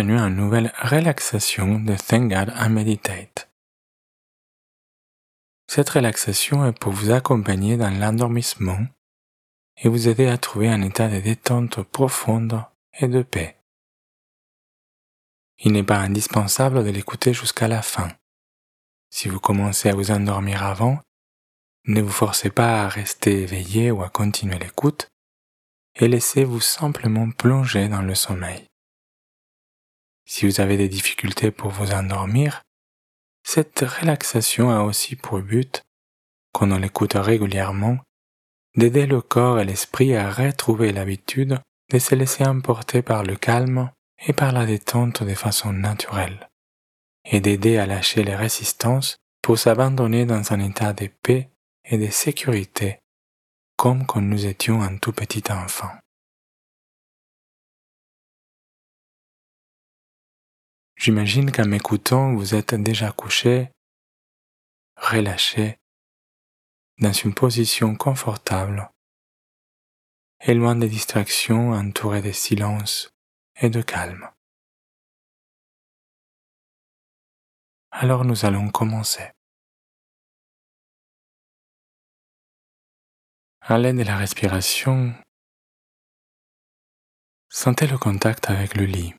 Bienvenue à une nouvelle relaxation de Thank God I Meditate. Cette relaxation est pour vous accompagner dans l'endormissement et vous aider à trouver un état de détente profonde et de paix. Il n'est pas indispensable de l'écouter jusqu'à la fin. Si vous commencez à vous endormir avant, ne vous forcez pas à rester éveillé ou à continuer l'écoute et laissez-vous simplement plonger dans le sommeil. Si vous avez des difficultés pour vous endormir, cette relaxation a aussi pour but, quand on l'écoute régulièrement, d'aider le corps et l'esprit à retrouver l'habitude de se laisser emporter par le calme et par la détente de façon naturelle, et d'aider à lâcher les résistances pour s'abandonner dans un état de paix et de sécurité, comme quand nous étions un tout petit enfant. J'imagine qu'en m'écoutant, vous êtes déjà couché, relâché, dans une position confortable et des distractions entouré de silence et de calme. Alors nous allons commencer. À l'aide de la respiration, sentez le contact avec le lit.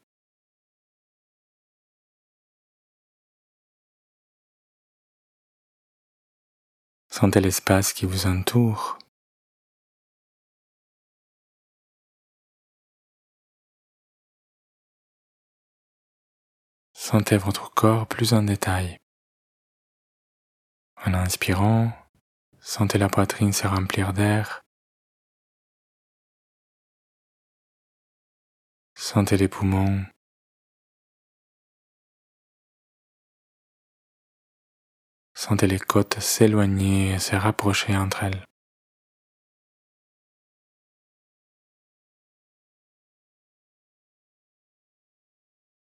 Sentez l'espace qui vous entoure. Sentez votre corps plus en détail. En inspirant, sentez la poitrine se remplir d'air. Sentez les poumons Sentez les côtes s'éloigner et se rapprocher entre elles.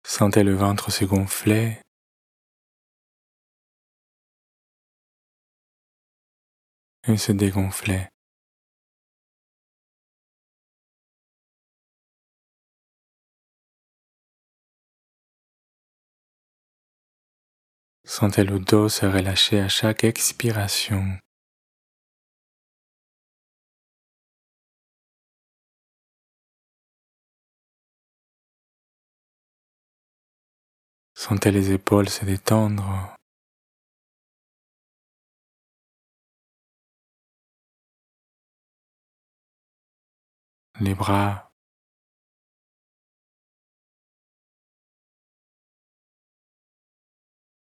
Sentez le ventre se gonfler. Et se dégonfler. Sentez le dos se relâcher à chaque expiration. Sentez les épaules se détendre. Les bras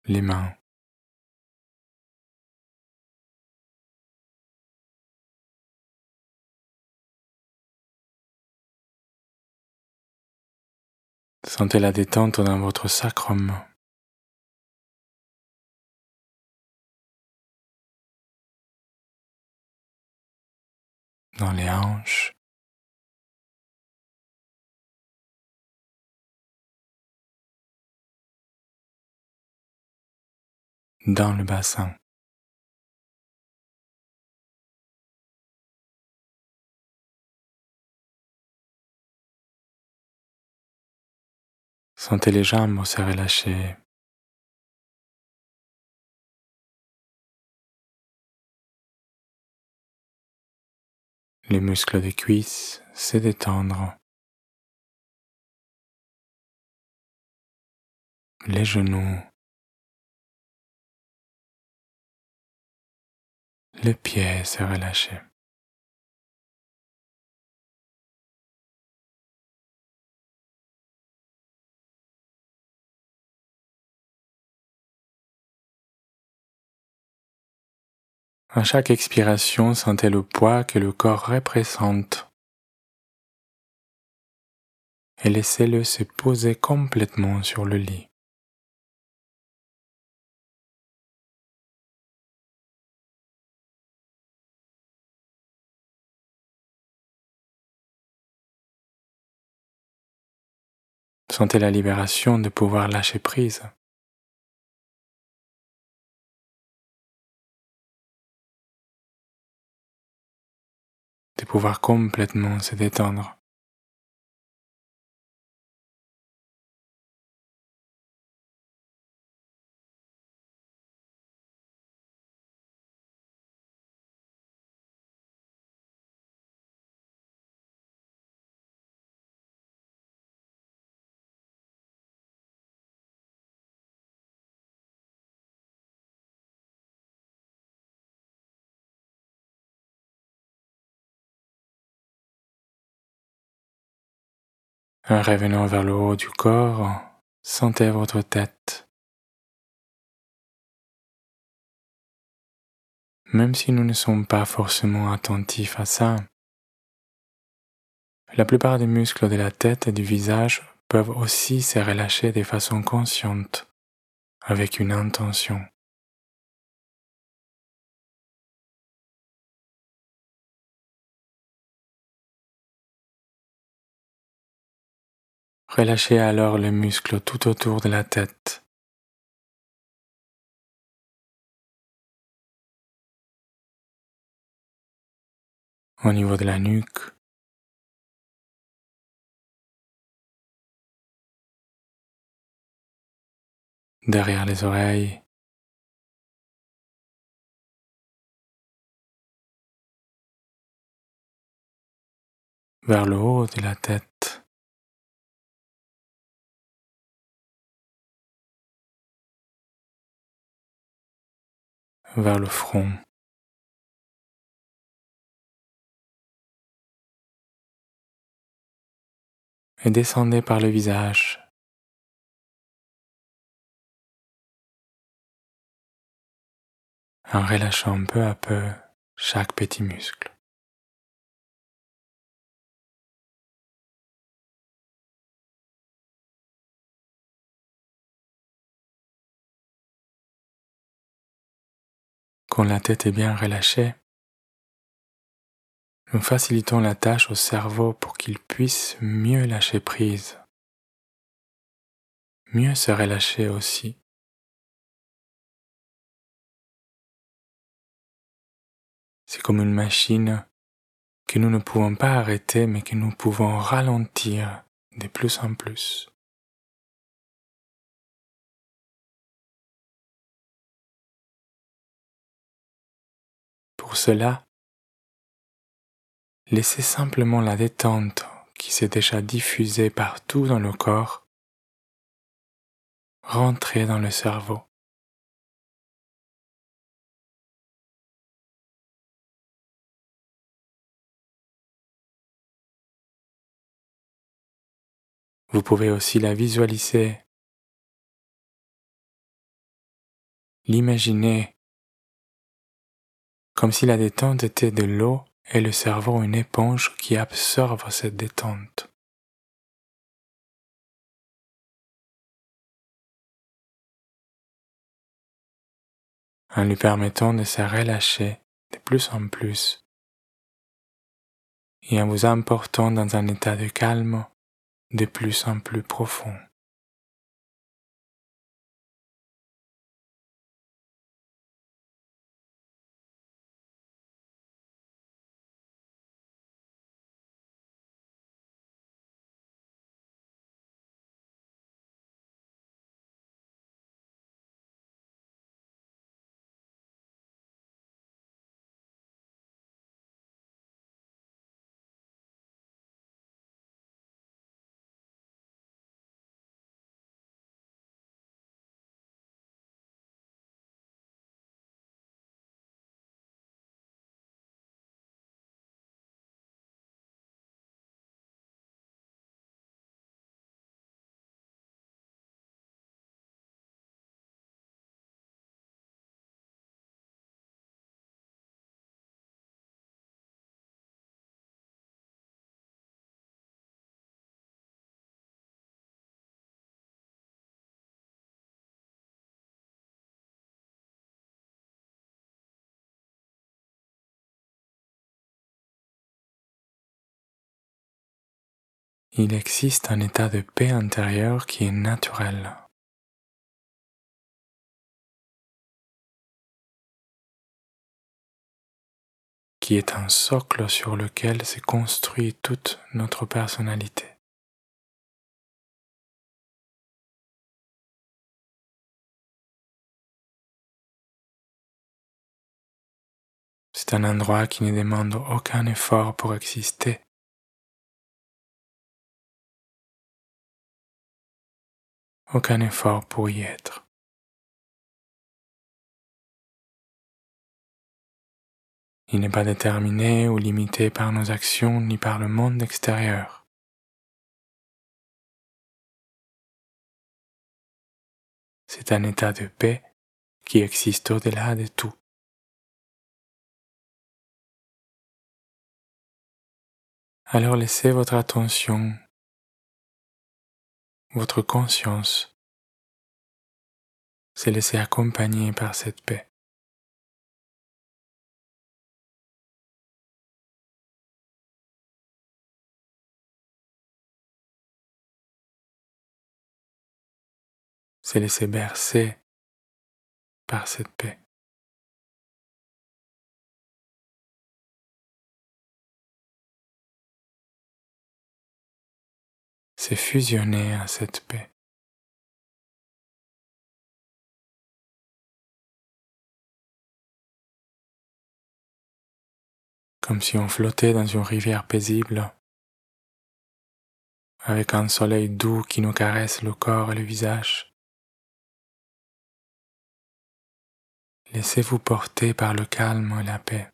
les mains. Sentez la détente dans votre sacrum. Dans les hanches. Dans le bassin. Sentez les jambes se relâcher. Les muscles des cuisses se détendre. Les genoux le pied se relâcher. À chaque expiration, sentez le poids que le corps représente et laissez-le se poser complètement sur le lit. Sentez la libération de pouvoir lâcher prise. De pouvoir complètement se détendre. En revenant vers le haut du corps, sentez votre tête. Même si nous ne sommes pas forcément attentifs à ça, la plupart des muscles de la tête et du visage peuvent aussi se relâcher de façon consciente, avec une intention. Relâchez alors les muscles tout autour de la tête. Au niveau de la nuque, derrière les oreilles, vers le haut de la tête. Vers le front. Et descendez par le visage. en relâchant peu à peu chaque petit muscle. Quand la tête est bien relâchée, nous facilitons la tâche au cerveau pour qu'il puisse mieux lâcher prise, mieux se relâcher aussi. C'est comme une machine que nous ne pouvons pas arrêter mais que nous pouvons ralentir de plus en plus. Pour cela, laissez simplement la détente qui s'est déjà diffusée partout dans le corps rentrer dans le cerveau. Vous pouvez aussi la visualiser, l'imaginer comme si la détente était de l'eau et le cerveau une éponge qui absorbe cette détente. en lui permettant de se relâcher de plus en plus et en vous emportant dans un état de calme de plus en plus profond. Il existe un état de paix intérieure qui est naturel. qui est un socle sur lequel se construit toute notre personnalité. C'est un endroit qui ne demande aucun effort pour exister. aucun effort pour y être. Il n'est pas déterminé ou limité par nos actions ni par le monde extérieur. C'est un état de paix qui existe au-delà de tout. Alors laissez votre attention votre conscience se laisser accompagner par cette paix. Se laisser bercer par cette paix. C'est fusionner à cette paix. Comme si on flottait dans une rivière paisible, avec un soleil doux qui nous caresse le corps et le visage. Laissez-vous porter par le calme et la paix.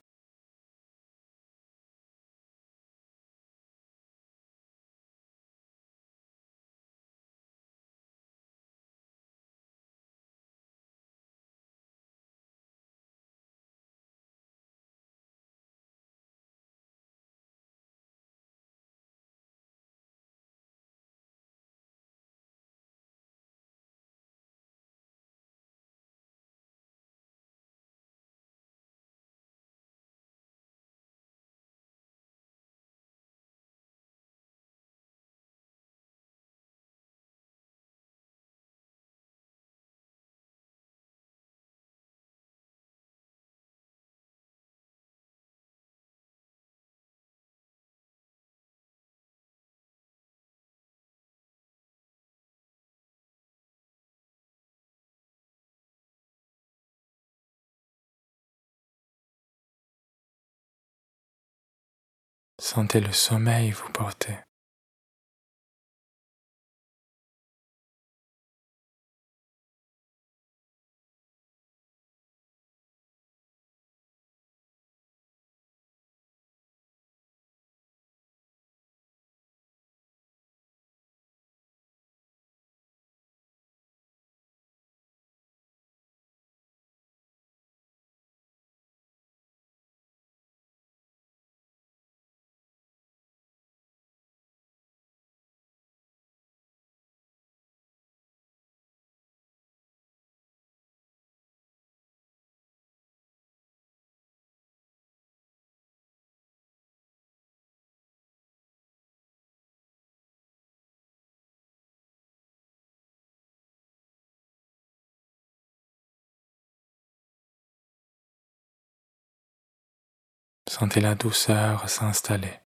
Sentez le sommeil vous porter. Sentez la douceur s'installer.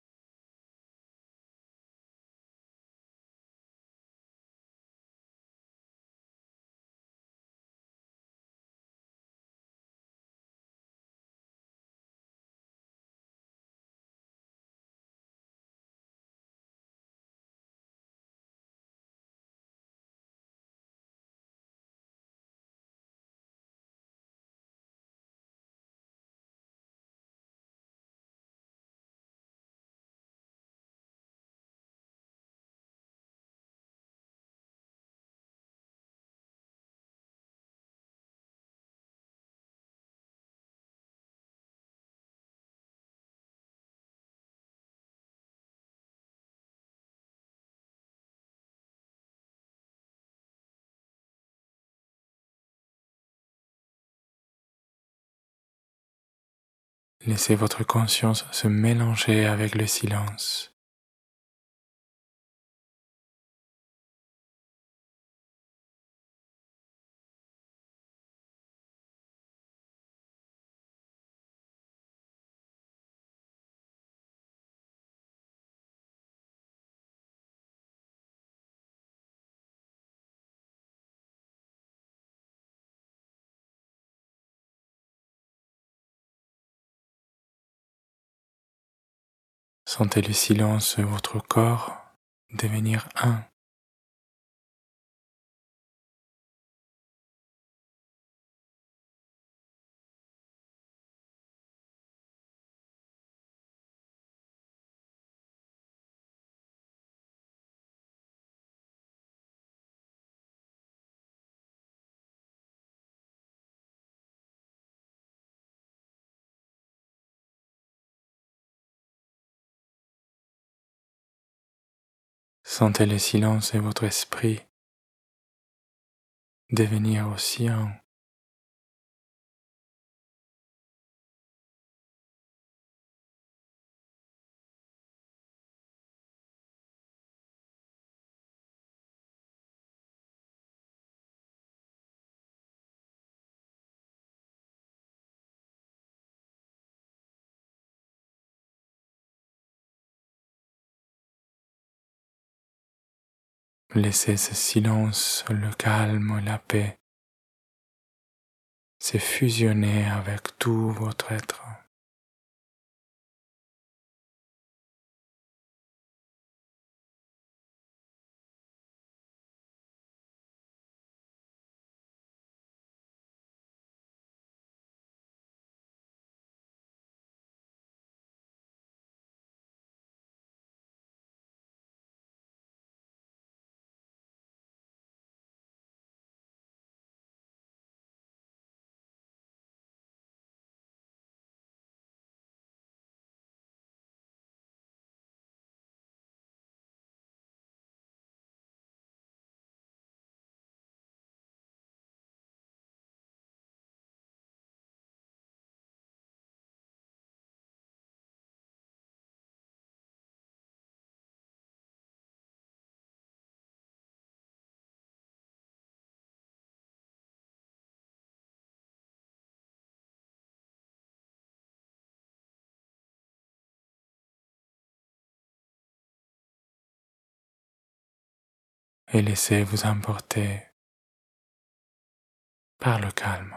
Laissez votre conscience se mélanger avec le silence. Sentez le silence de votre corps devenir un. Sentez le silence et votre esprit devenir océan. Laissez ce silence, le calme, la paix se fusionner avec tout votre être. Et laissez-vous emporter par le calme.